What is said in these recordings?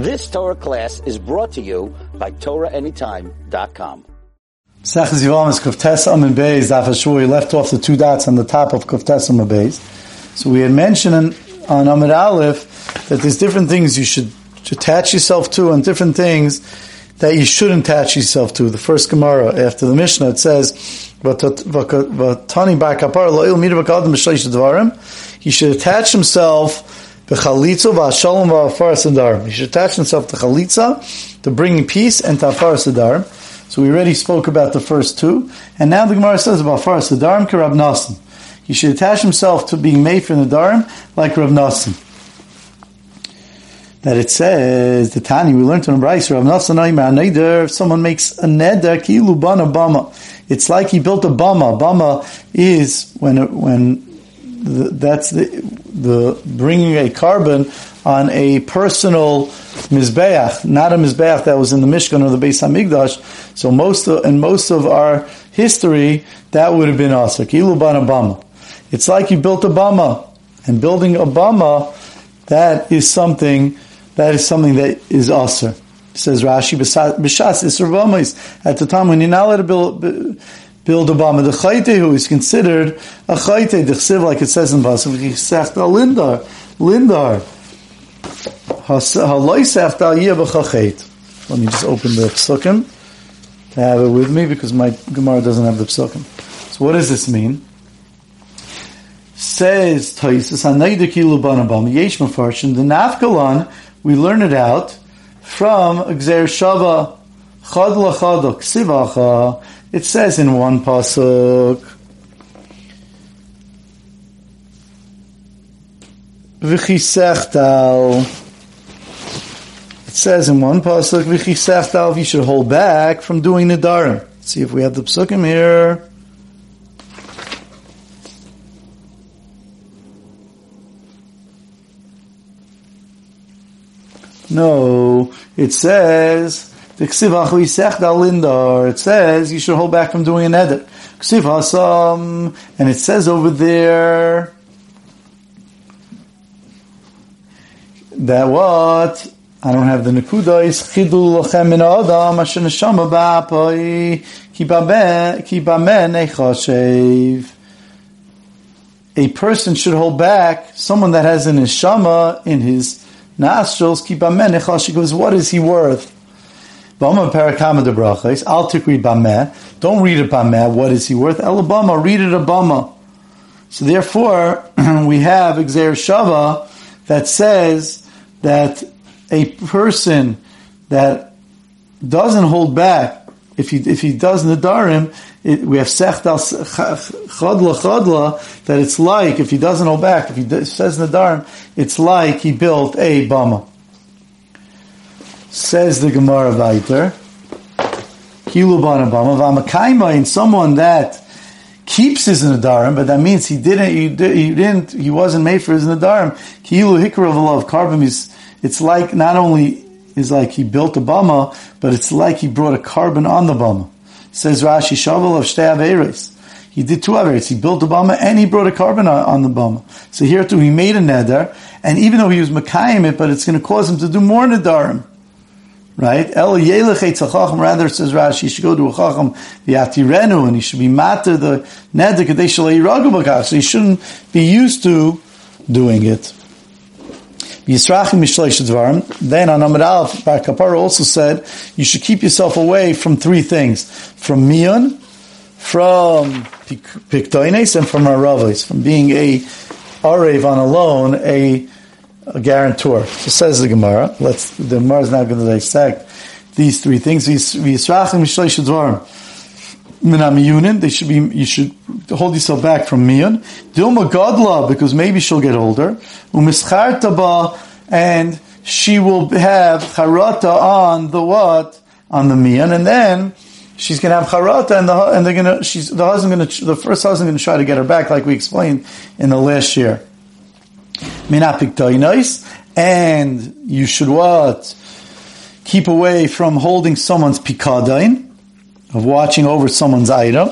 This Torah class is brought to you by TorahAnytime.com. Yivam is Kuftes Amin Beis, Daf We left off the two dots on the top of Kuftes Amin Beis. So we had mentioned on Amid Aleph that there's different things you should attach yourself to and different things that you shouldn't attach yourself to. The first Gemara after the Mishnah, it says. He should attach himself b'chalitza v'ashalom v'afar. He should attach himself to chalitza, to bringing peace, and to afar. So we already spoke about the first two, and now the Gemara says about afar sadarim karab nasim. He should attach himself to being made for Nadarim like Rav Nasim that it says the Tani we learned on Bryce Rav Neder. If someone makes a neder kilu bana bama, it's like he built a bama. Bama is when when the, that's the the bringing a korban on a personal mizbeach, not a mizbeach that was in the Mishkan or the Beis Hamikdash. So most of, in most of our history, that would have been asa kilu bana bama. It's like you built a bama, and building a bama, that is something that is something that is also. Says Rashi, B'shas Isser at the time when you're not allowed to build, build a bama, the chayte who is considered a chayte, the chsiv, like it says in Basel, Sechta Lindar, Lindar, Haloi Sechta Yeh Let me just open the psukim to have it with me because my Gemara doesn't have the psukim. So what does this mean? Says Taisus, Anayda Kilu Banabam, Yesh Mafarshin, the Nafkalan, we learn it out from Gzer Shava Chad Lachadok Sivacha. It says in one pasuk. V'chisechtal. It says in one pasuk, V'chisechtal, you should hold back from doing the darim. See if we have the psukim here. No, it says It says you should hold back from doing an edit. And it says over there that what? I don't have the nekuda is chidul lochem min adam. Ki b'amen echashev. A person should hold back someone that has an neshama in his nostrils, keep amenech, she goes, what is he worth? Bama parakama de brachas, take read bameh. Don't read it bameh, what is he worth? Elabama, read it a bama. So therefore, we have Gzer Shava that says that a person that doesn't hold back if he if he does nadarim, it, we have sechtal chadla chadla that it's like if he doesn't hold back, if he says nadarim, it's like he built a bama. Says the Gemara Vayter, kilu bana bama v'amakaima in someone that keeps his nadarim, but that means he didn't, he, did, he didn't, he wasn't made for his nadarim. Kilu hikra of korban is, it's like not only is like he built a bama, but it's like he brought a korban on the bama. Says Rashi, Shavel of Shtei Averis. He did two Averis. He built a bama and he brought a carbon on, on the bama. So here too, he made a neder, and even though he was Makayim it, but it's going to cause him to do more nedarim. Right? El Yelech rather says Rashi, he should go to a Chacham, Atirenu, and he should be matter the neder, Kadesh So he shouldn't be used to doing it. Then on Amid Aleph, Bar Kapara also said you should keep yourself away from three things: from miyun, from piktoines, and from aravos, from being a arev on a loan, a, a guarantor. So says the Gemara. Let's the Gemara is now going to dissect these three things. They should be. You should hold yourself back from miyun. Dilma gadla because maybe she'll get older. Umischartaba and she will have charata on the what on the miyun, and then she's going to have charata, and the and they're going to she's the husband going to the first husband going to try to get her back, like we explained in the last year. And you should what keep away from holding someone's pikadain of watching over someone's item.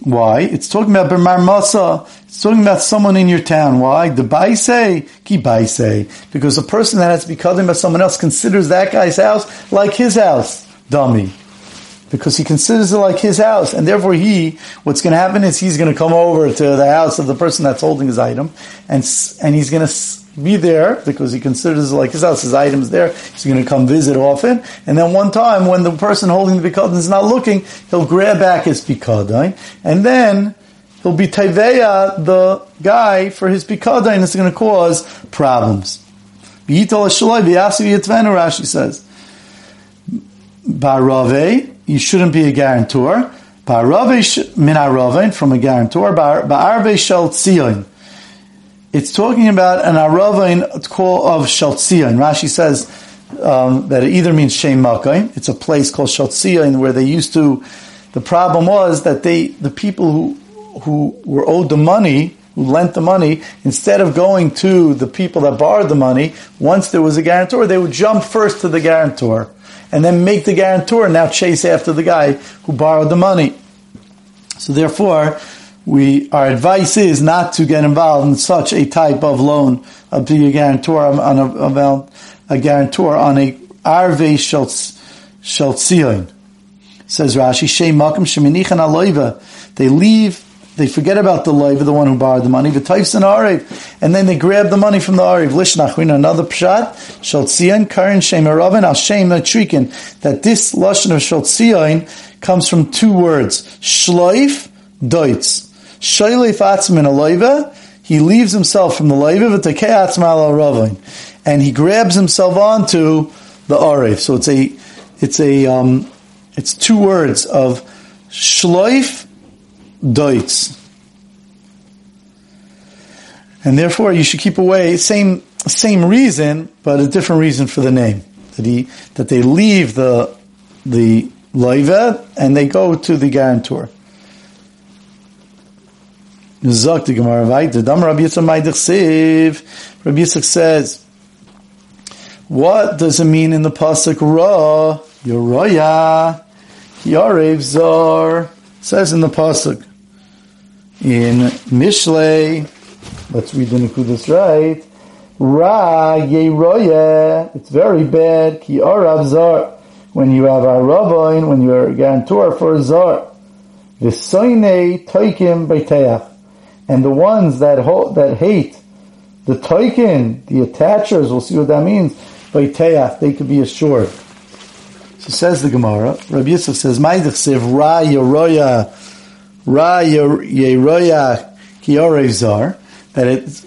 Why? It's talking about B'mar Masa. It's talking about someone in your town. Why? The baise, ki baise. Because a person that has to be by someone else considers that guy's house like his house. Dummy. Because he considers it like his house. And therefore he, what's going to happen is he's going to come over to the house of the person that's holding his item and, and he's going to be there because he considers it like his house, his items there. He's going to come visit often. And then one time when the person holding the pikadon is not looking, he'll grab back his pikadon. And then he'll be teveya the guy for his pikadon it's going to cause problems. Rashi says, you shouldn't be a guarantor. Barave min from a guarantor. Ba'arve shel tzion it's talking about an aravain of Shaltzion. Rashi says um, that it either means Shem it's a place called Shaltzion where they used to, the problem was that they, the people who, who were owed the money, who lent the money, instead of going to the people that borrowed the money, once there was a guarantor, they would jump first to the guarantor and then make the guarantor now chase after the guy who borrowed the money. So therefore, we our advice is not to get involved in such a type of loan of being a guarantor on a, about a guarantor on a arve shaltzion. Says Rashi, Shem Makim Shemenichan Aloiva. They leave, they forget about the loiva, the one who borrowed the money, the types in Ariv, and then they grab the money from the Ariv. Lishnach, we know another pshat, Shaltzion, Karin Shem Eravin, Al Shem Trikin, that this Lashon of Shaltzion comes from two words, Shloif, Deutz. Shoylef atzmin aloiva, he leaves himself from the loiva, v'tekei and he grabs himself onto the arif. So it's a, it's a, um, it's two words of shloif doitz. And therefore you should keep away, same, same reason, but a different reason for the name. That he, that they leave the, the loiva and they go to the guarantor. Zok the Gemara weiter. Dam Rabbi Yitzchak Rabbi Yitzchak says, what does it mean in the pasuk Ra? Yoroya. Yarev Zor. Says in the pasuk. In Mishlei. Let's read the Nekudas right. Ra Yeroya. It's very bad. Ki Arav Zor. When you have a rabbi, when you are a guarantor for a Zor. V'soinei toikim beiteach and the ones that ho- that hate the toikin, the attachers, we'll see what that means. By teach, they could be assured. So says the Gemara. Rabbi Yisuf says, "Ma'idich ra yeroya, ra yeroya kiyorev zar." That it's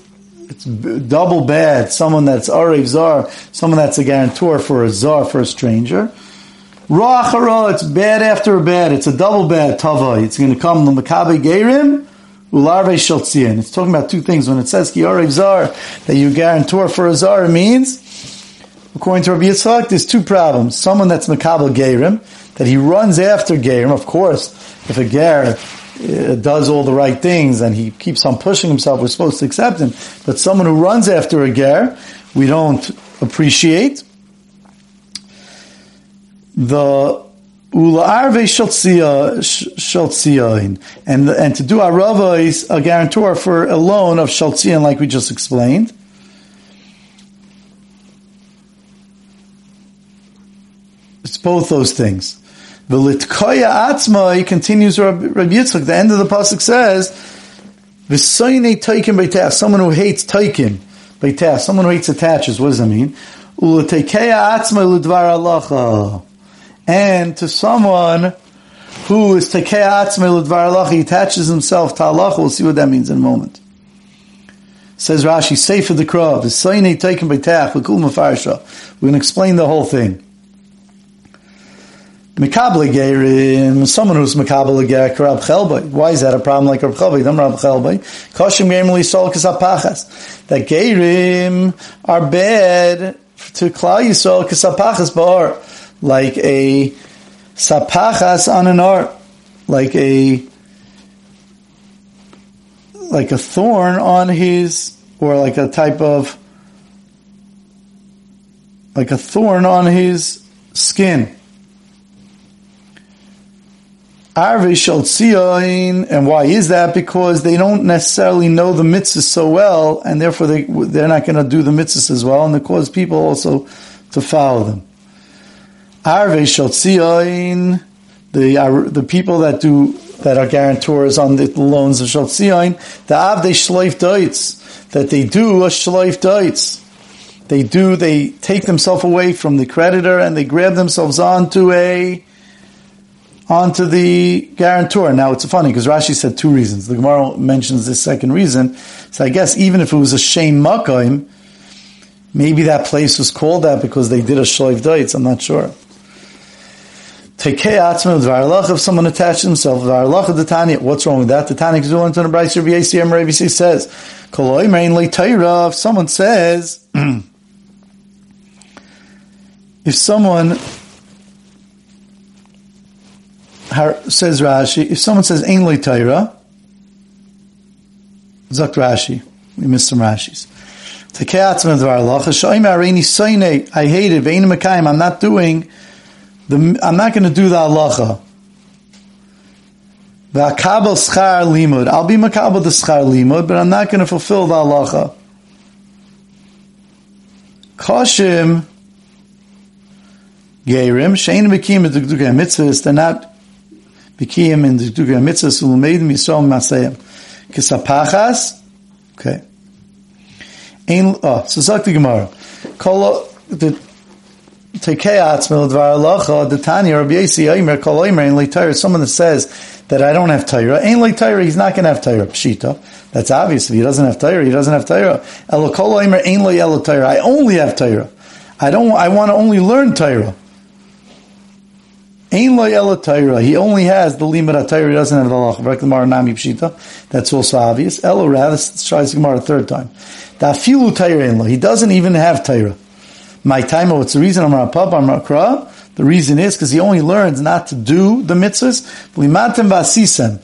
it's double bad. Someone that's arev zar, someone that's a guarantor for a zar for a stranger. Ra it's bad after a bad. It's a double bad tava. It's going to come the makabe gerim Ularve Shaltzian. It's talking about two things. When it says Kiyarev Zar, that you guarantor for a Zar, it means, according to Rabbi Yitzchak, there's two problems. Someone that's Makabal Gerim, that he runs after Gerim. Of course, if a Ger Uh, does all the right things and he keeps on pushing himself, we're supposed to accept him. But someone who runs after a Ger, we don't appreciate. The Ula'arve shaltziyain. Uh, uh, and, and to do arava is a guarantor for a loan of shaltziyain like we just explained. It's both those things. The litkoya atzma, he continues Rabbi Yitzchak, the end of the pasuk says, V'soyne taikim beitach, someone who hates taikim, beitach, someone who hates attaches, what does that mean? Ulatekeya atzma ludvar alacha and to someone who is tekei he attaches himself to Allah. We'll see what that means in a moment. Says Rashi, say for the sayne taken by tach, We're going to explain the whole thing. Mikabel gerim, someone who's mikabel ger karab chelbay. Why is that a problem like Rab chelbay? Dam Rab chelbay. Koshim gerim li sol kasapachas. That gerim are bad to klal yisol kasapachas bar like a sapachas on an art, like a like a thorn on his, or like a type of like a thorn on his skin. Arve Shaltzion, and why is that? Because they don't necessarily know the mitzvahs so well, and therefore they, they're not going to do the mitzvahs as well, and they cause people also to follow them. Arve Shaltzion, the, the people that do, that are guarantors on the loans of Shaltzion, the Avde Shleif that they do a Shleif. They do, they take themselves away from the creditor and they grab themselves onto a, onto the guarantor. Now it's funny because Rashi said two reasons. The Gemara mentions this second reason. So I guess even if it was a shame makayim, maybe that place was called that because they did a shloiv daitz. I'm not sure. If someone attached himself, what's wrong with that? The Tanya is willing to the Bryce Rabbi says, If someone says, if someone says Rashi, if someone says Ein Loi Torah, Zak Rashi, we missed some Rashis. I hate it. I'm not doing the, I'm not going to do the halacha. V'akabel schar limud. I'll be makabel the schar limud, but I'm not going to fulfill the halacha. Koshim Gerim, Shein the Gdugah Mitzvahs, they're not Bekim in the Gdugah Mitzvahs, Ulumedim Yisrael Masayim. Kisapachas, okay. Ein, oh, so sagt die Gemara. Kolo, the Tekei Atzmil Dvar Alacha, the Tanya, Rabbi Yasi Aimer, Kol Aimer, Ein Leitayra, someone that says that I don't have Torah, Ein Leitayra, he's not going to have Torah, Pshita. That's obvious. If he doesn't have Torah, he doesn't have Torah. Elo Kol Aimer, Ein Le Elo I only have Torah. I don't, I want to only learn Torah. Ein Lo Elo Torah. He only has the Limud Torah. He doesn't have the Pshita. That's also obvious. Elo this tries Gemara a third time. Da Filu Torah Ein Lo. He doesn't even have Torah. My time, what's the reason? I'm Rapab, I'm. The reason is because he only learns not to do the mitzvahs. Limatim vasisem.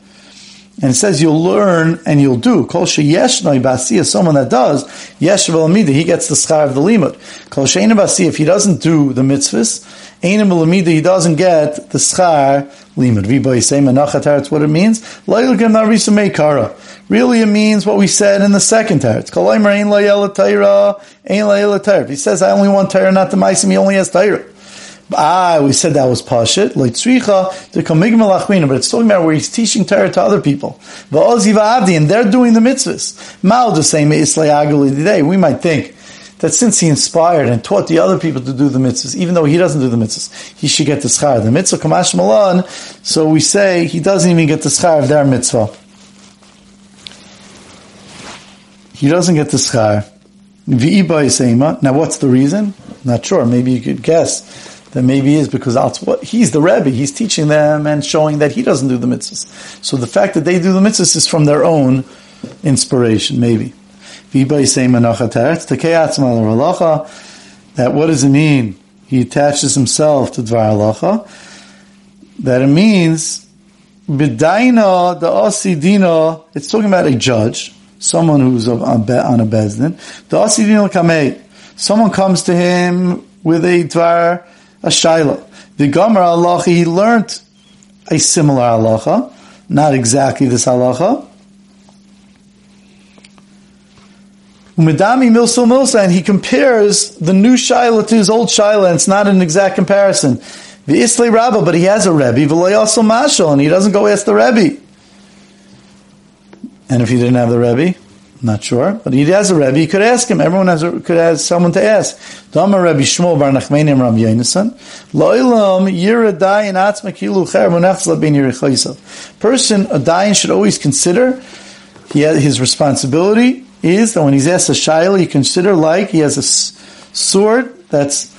And it says you'll learn and you'll do. Kol sheyeshnoi basi someone that does, yesh he gets the schar of the limud. Kol basi, if he doesn't do the mitzvahs, einim v'lamida, he doesn't get the schar limud. Viboy say menachat that's what it means. Meikara. Really, it means what we said in the second teretz. If he says, I only want Torah, not the Maisim, he only has Torah. Ah, we said that was Pashit. Leitzwecha, the Komigma Lachwin, but it's talking about where he's teaching Torah to other people. And they're doing the mitzvahs. Mal the same today. We might think that since he inspired and taught the other people to do the mitzvahs, even though he doesn't do the mitzvahs, he should get the schar. The mitzvah so we say he doesn't even get the schar of their mitzvah. he doesn't get the schar. Now, what's the reason? Not sure. Maybe you could guess that maybe is because that's what he's the Rebbe. He's teaching them and showing that he doesn't do the mitzvahs. So the fact that they do the mitzvahs is from their own inspiration, maybe. That what does it mean? He attaches himself to Dvar Halacha. That it means, B'daina the Osidina, it's talking about a judge someone who's on a bezdin. The asidin kamei, someone comes to him with a dvar, a shaila. The gomer halacha, he learned a similar halacha, not exactly this halacha. Umidami milsa milsa, and he compares the new shaila to his old shaila, and it's not an exact comparison. The Isli Rabba, but he has a Rebbe, also Mashal, and he doesn't go ask the Rebbe. And if he didn't have the Rebbe, not sure, but he has a Rebbe, he could ask him. Everyone has a, could have someone to ask. Dama Rebbe Shmuel Bar Nachmenim Rabbi Yonasan. Lo'ilam yiradayin atzma kilu cher munachz labin yirichaysav. Person, a dayan should always consider he his responsibility is that when he's asked a shayla, he consider like he has a sword that's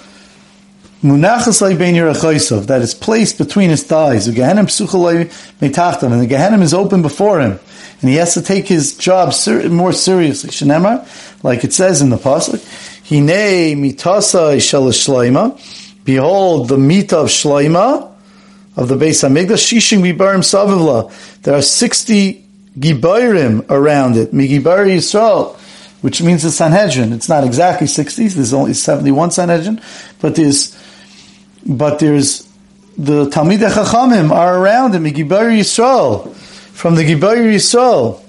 Munachas yirachaysav, that is placed between his thighs. The Gehenim and the Gehenim is open before him and he has to take his job ser- more seriously. Shenemar, like it says in the pasuk, Hine mitasa shleima. Behold, the meat of shleima of the Beis Hamikdash. Shishim gibarim savivla. There are sixty gibarim around it. Migibari Yisrael, which means the Sanhedrin. It's not exactly sixty. There's only seventy-one Sanhedrin, but there's but there's the Talmid Chachamim are around him, Gibar Yisrael, from the Gibar Yisrael.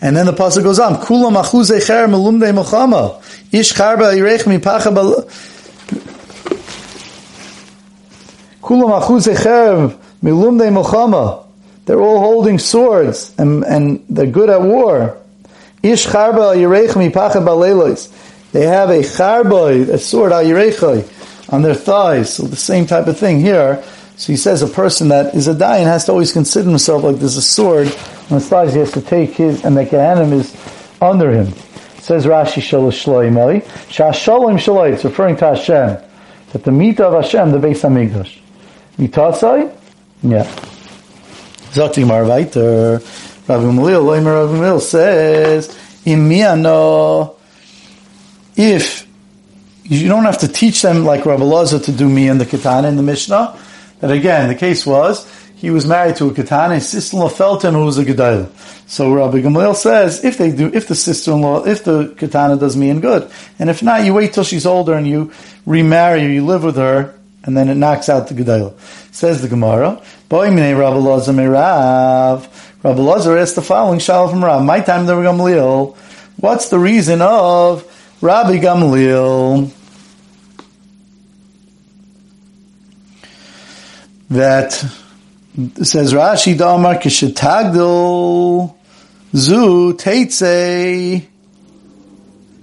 And then the pasuk goes on, Kulam achuz echer melumdei mochama, ish charba yirech mipacha bal... Kulam achuz echer melumdei mochama. They're all holding swords and, and they're good at war. Ish charba yirech mipacha balelois. They have a charba, a sword al on their thighs. So the same type of thing here. So he says a person that is a dying has to always consider himself like there's a sword on his thighs. He has to take his, and the Gehenim is under him. It says Rashi Shalosh Shloimai. Shashalom Shaloi. It's referring to Hashem. That the Mita of Hashem, the Beis Hamikdash. Mitasai? Yeah. Zakti Marvaiter. Rabbi Malil, Loimer Rabbi Malil says, Imiano, if you don't have to teach them like Rabbi Lazar to do me and the Ketana in the Mishnah, that again, the case was, he was married to a katana, his sister-in-law felt him who was a gedayla. So Rabbi Gamaliel says, if they do, if the sister-in-law, if the katana does me in good, and if not, you wait till she's older and you remarry her, you live with her, and then it knocks out the gedayla. Says the Gemara, Boy mine Rabbi Lazar Rav. Rabbi Lazar asked the following shalom from Rav. My time, the Gamaliel. What's the reason of Rabbi Gamaliel? That says Rashi Damar Kishetagdil Zu Teitze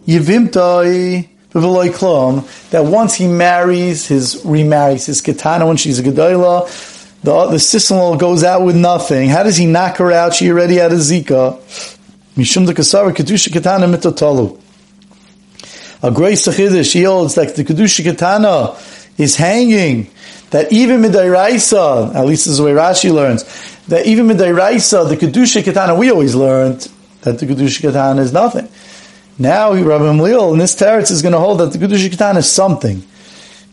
Yivimtoi Klom that once he marries his remarries his katana when she's a gedola, the the sister-in-law goes out with nothing. How does he knock her out? She already had a zika. Mishum de kasara kedusha katana mitotalu. A great sachidish he holds that the kedusha katana is hanging that even midairaisa, at least this is the way Rashi learns, that even midairaisa, the kedusha katana, we always learned that the kedusha katana is nothing. Now Rabbi Mliel in this teretz is going to hold that the kedusha katana is something.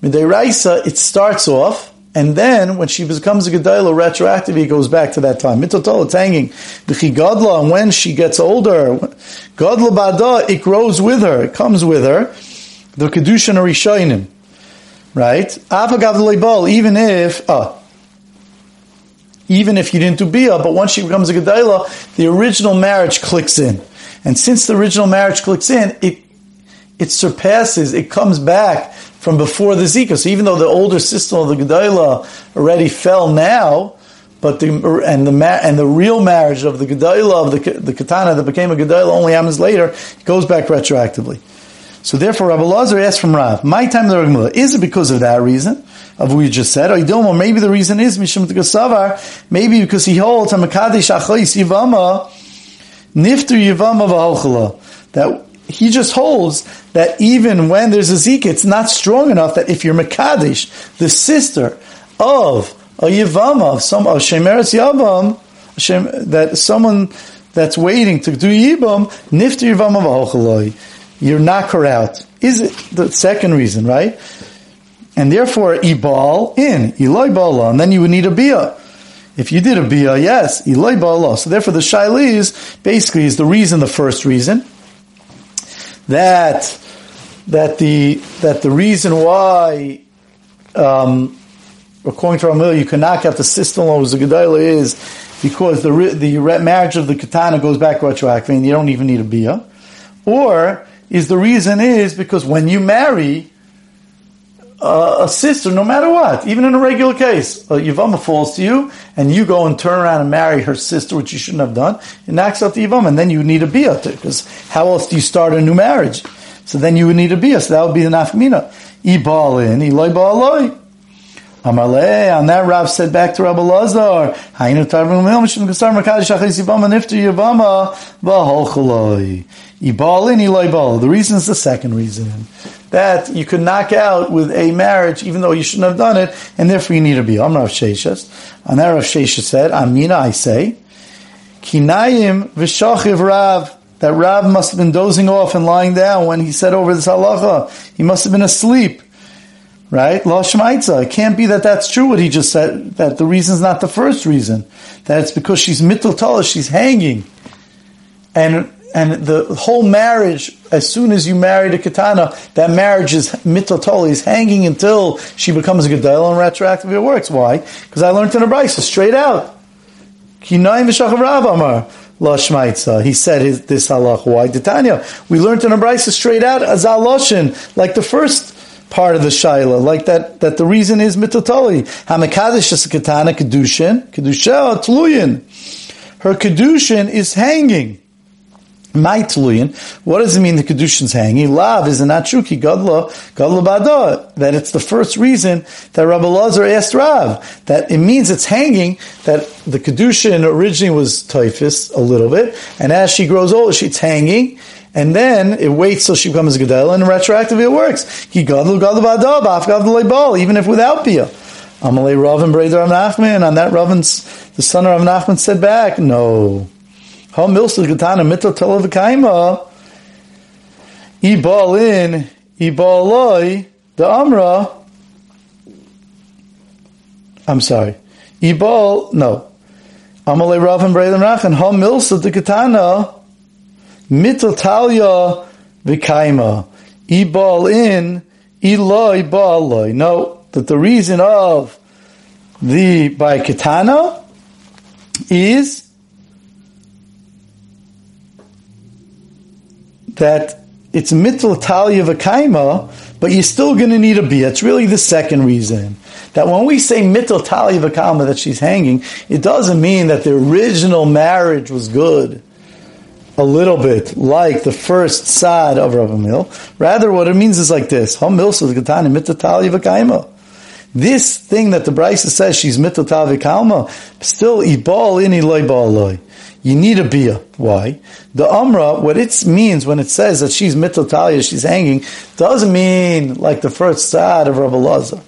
Midairaisa, it starts off, and then when she becomes a gedayla retroactively, it goes back to that time. Mitotol, it's hanging. Chigadla, and when she gets older, gadla bada, it grows with her, it comes with her. The kedusha narishoinim right? Even if, uh, even if you didn't do bia, but once she becomes a gedayla, the original marriage clicks in, and since the original marriage clicks in, it it surpasses, it comes back from before the zika. So even though the older sister of the gedayla already fell now, but the and the and the real marriage of the gedayla of the the katana that became a gedayla only happens later, it goes back retroactively. So therefore, Rabbi Lazar asked from Rav, "My time the Gemara is it because of that reason of what you just said, you don't know? Maybe the reason is mishum Savar. Maybe because he holds Hamakadesh Achayis Yivama Nifter Yivama V'Halchala that he just holds that even when there's a zika, it's not strong enough that if you're Makadish, the sister of a Yivama, of some of Shemeres Yavam, that someone that's waiting to do Yibam, Nifter Yivama V'Halchaloi you knock her out. Is the second reason, right? And therefore, ibal in, iloi bala, and then you would need a bia. If you did a bia, yes, iloi bala. So therefore, the shaili is basically is the reason, the first reason that that the that the reason why, um, according to Ramil, you can knock out the sister-in-law who's a gedayla is because the the marriage of the katana goes back retroactively, and you don't even need a bia, or is the reason is because when you marry uh, a sister, no matter what, even in a regular case, a Yavama falls to you, and you go and turn around and marry her sister, which you shouldn't have done, it knocks out the Yavama, and then you need a Bia, because how else do you start a new marriage? So then you would need a Bia, so that would be the Nafmina. Ibal in, Eloi Ba'aloi. Amalei, on that Rav said back to Rabbi Lazar, Hainu Tarvim Mil, Mishim Kasar Makadish Achis Yavama Nifter Yavama, V'ahol Chaloi. Ibal in Ilai The reason is the second reason. That you could knock out with a marriage, even though you shouldn't have done it, and therefore you need to be. I'm Rav Sheshas. And that Rav Sheshas said, Amina, I say, Kinayim V'shachiv Rav, that Rav must have been dozing off and lying down when he said over this halacha. He must have been asleep. Right? Lo Shemaitza. It can't be that that's true what he just said, that the reason is not the first reason. That it's because she's mittel she's hanging. And, and the whole marriage, as soon as you marry the katana, that marriage is mitotoli, is hanging until she becomes a gedel and retroactively it works. Why? Because I learned in a brisa straight out. He said his, this halach. Why? Titania. We learned in a brisa straight out as aloshin, like the first part of the shaila, like that, that the reason is mitotoli. Hamakadosh is katana kedushin, kedusha tluyin. Her kedushin is hanging. My tluyin. What does it mean the kedushin's hanging? Lav is an achuki gadla gadla bada. That it's the first reason that Rabbi Lazar asked Rav that it means it's hanging. That the kedushin originally was typhus a little bit, and as she grows older, she's hanging. And then it waits till she becomes Gedel, and retroactively it works. Even if without bia. Amalei Rav and Breder Nachman, on that Ravin's, the son of Rav Nachman said back, no. Ha milsel getana mittel telavakaima, i ball in, i ball loy, the amra, I'm sorry, i ball, no. Amalei Rav and Breder Nachman, ha milsel de getana, Mittel talya v'kaima. Ibal in, iloi ba'aloi. No, that the reason of the by katana is that it's mittel talya v'kaima, but you're still going to need a bia. It's really the second reason. That when we say mittel talya v'kaima, that she's hanging, it doesn't mean that the original marriage was good a little bit like the first side of Rav Amil. Rather, what it means is like this: This thing that the Brisa says she's mitatal v'kalma, still ibal in loy. You need a bia. Why? The umrah, what it means when it says that she's mitalia, she's hanging, doesn't mean like the first side of Rav Elazar.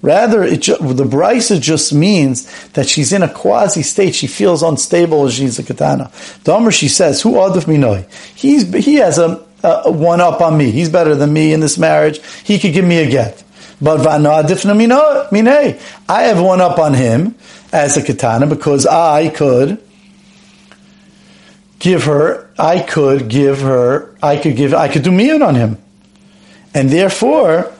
Rather, it ju- the brisa just means that she's in a quasi state. She feels unstable as she's a katana. Domer, she says, "Who adif minoi? He's he has a, a, one up on me. He's better than me in this marriage. He could give me a get. But vano adifna minei. I have one up on him as a katana because I could." Give her, I could give her, I could give, I could do mian on him. And therefore,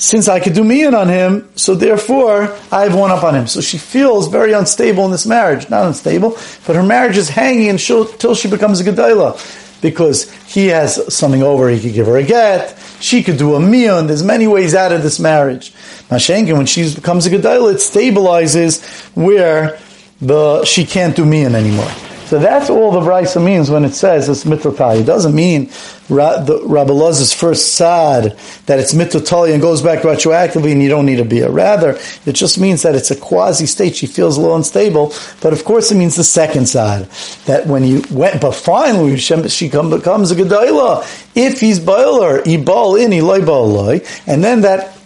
since I could do mian on him, so therefore I have one up on him. So she feels very unstable in this marriage. Not unstable, but her marriage is hanging until she becomes a Gedailah. Because he has something over, he could give her a get, she could do a mian. There's many ways out of this marriage. Mashenkin, when she becomes a Gedailah, it stabilizes where the she can't do mian anymore. So that's all the Brisa means when it says it's mitotali. It doesn't mean Ra, the, Rabbi Loz's first sad that it's mitotali and goes back retroactively and you don't need to be a. Rather, it just means that it's a quasi state. She feels a little unstable, but of course it means the second side that when you went, but finally she come, becomes a gedayla. If he's boiler, he ball in, he loy and then that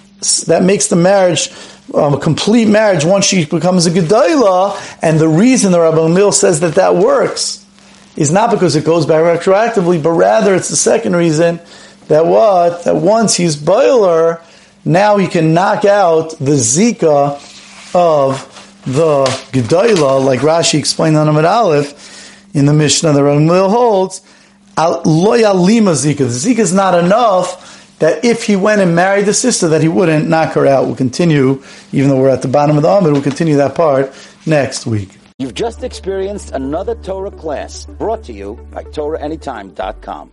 that makes the marriage um, a complete marriage once she becomes a Gedaila, and the reason the Rabbi Mil says that that works is not because it goes back retroactively, but rather it's the second reason that what? That once he's boiler, now he can knock out the Zika of the Gedaila, like Rashi explained on Amid Aleph in the Mishnah that Rabbi Mil holds, Loya Lima Zika. Zika is not enough that if he went and married the sister, that he wouldn't knock her out. We'll continue, even though we're at the bottom of the Amid, we'll continue that part next week. You've just experienced another Torah class brought to you by TorahAnytime.com.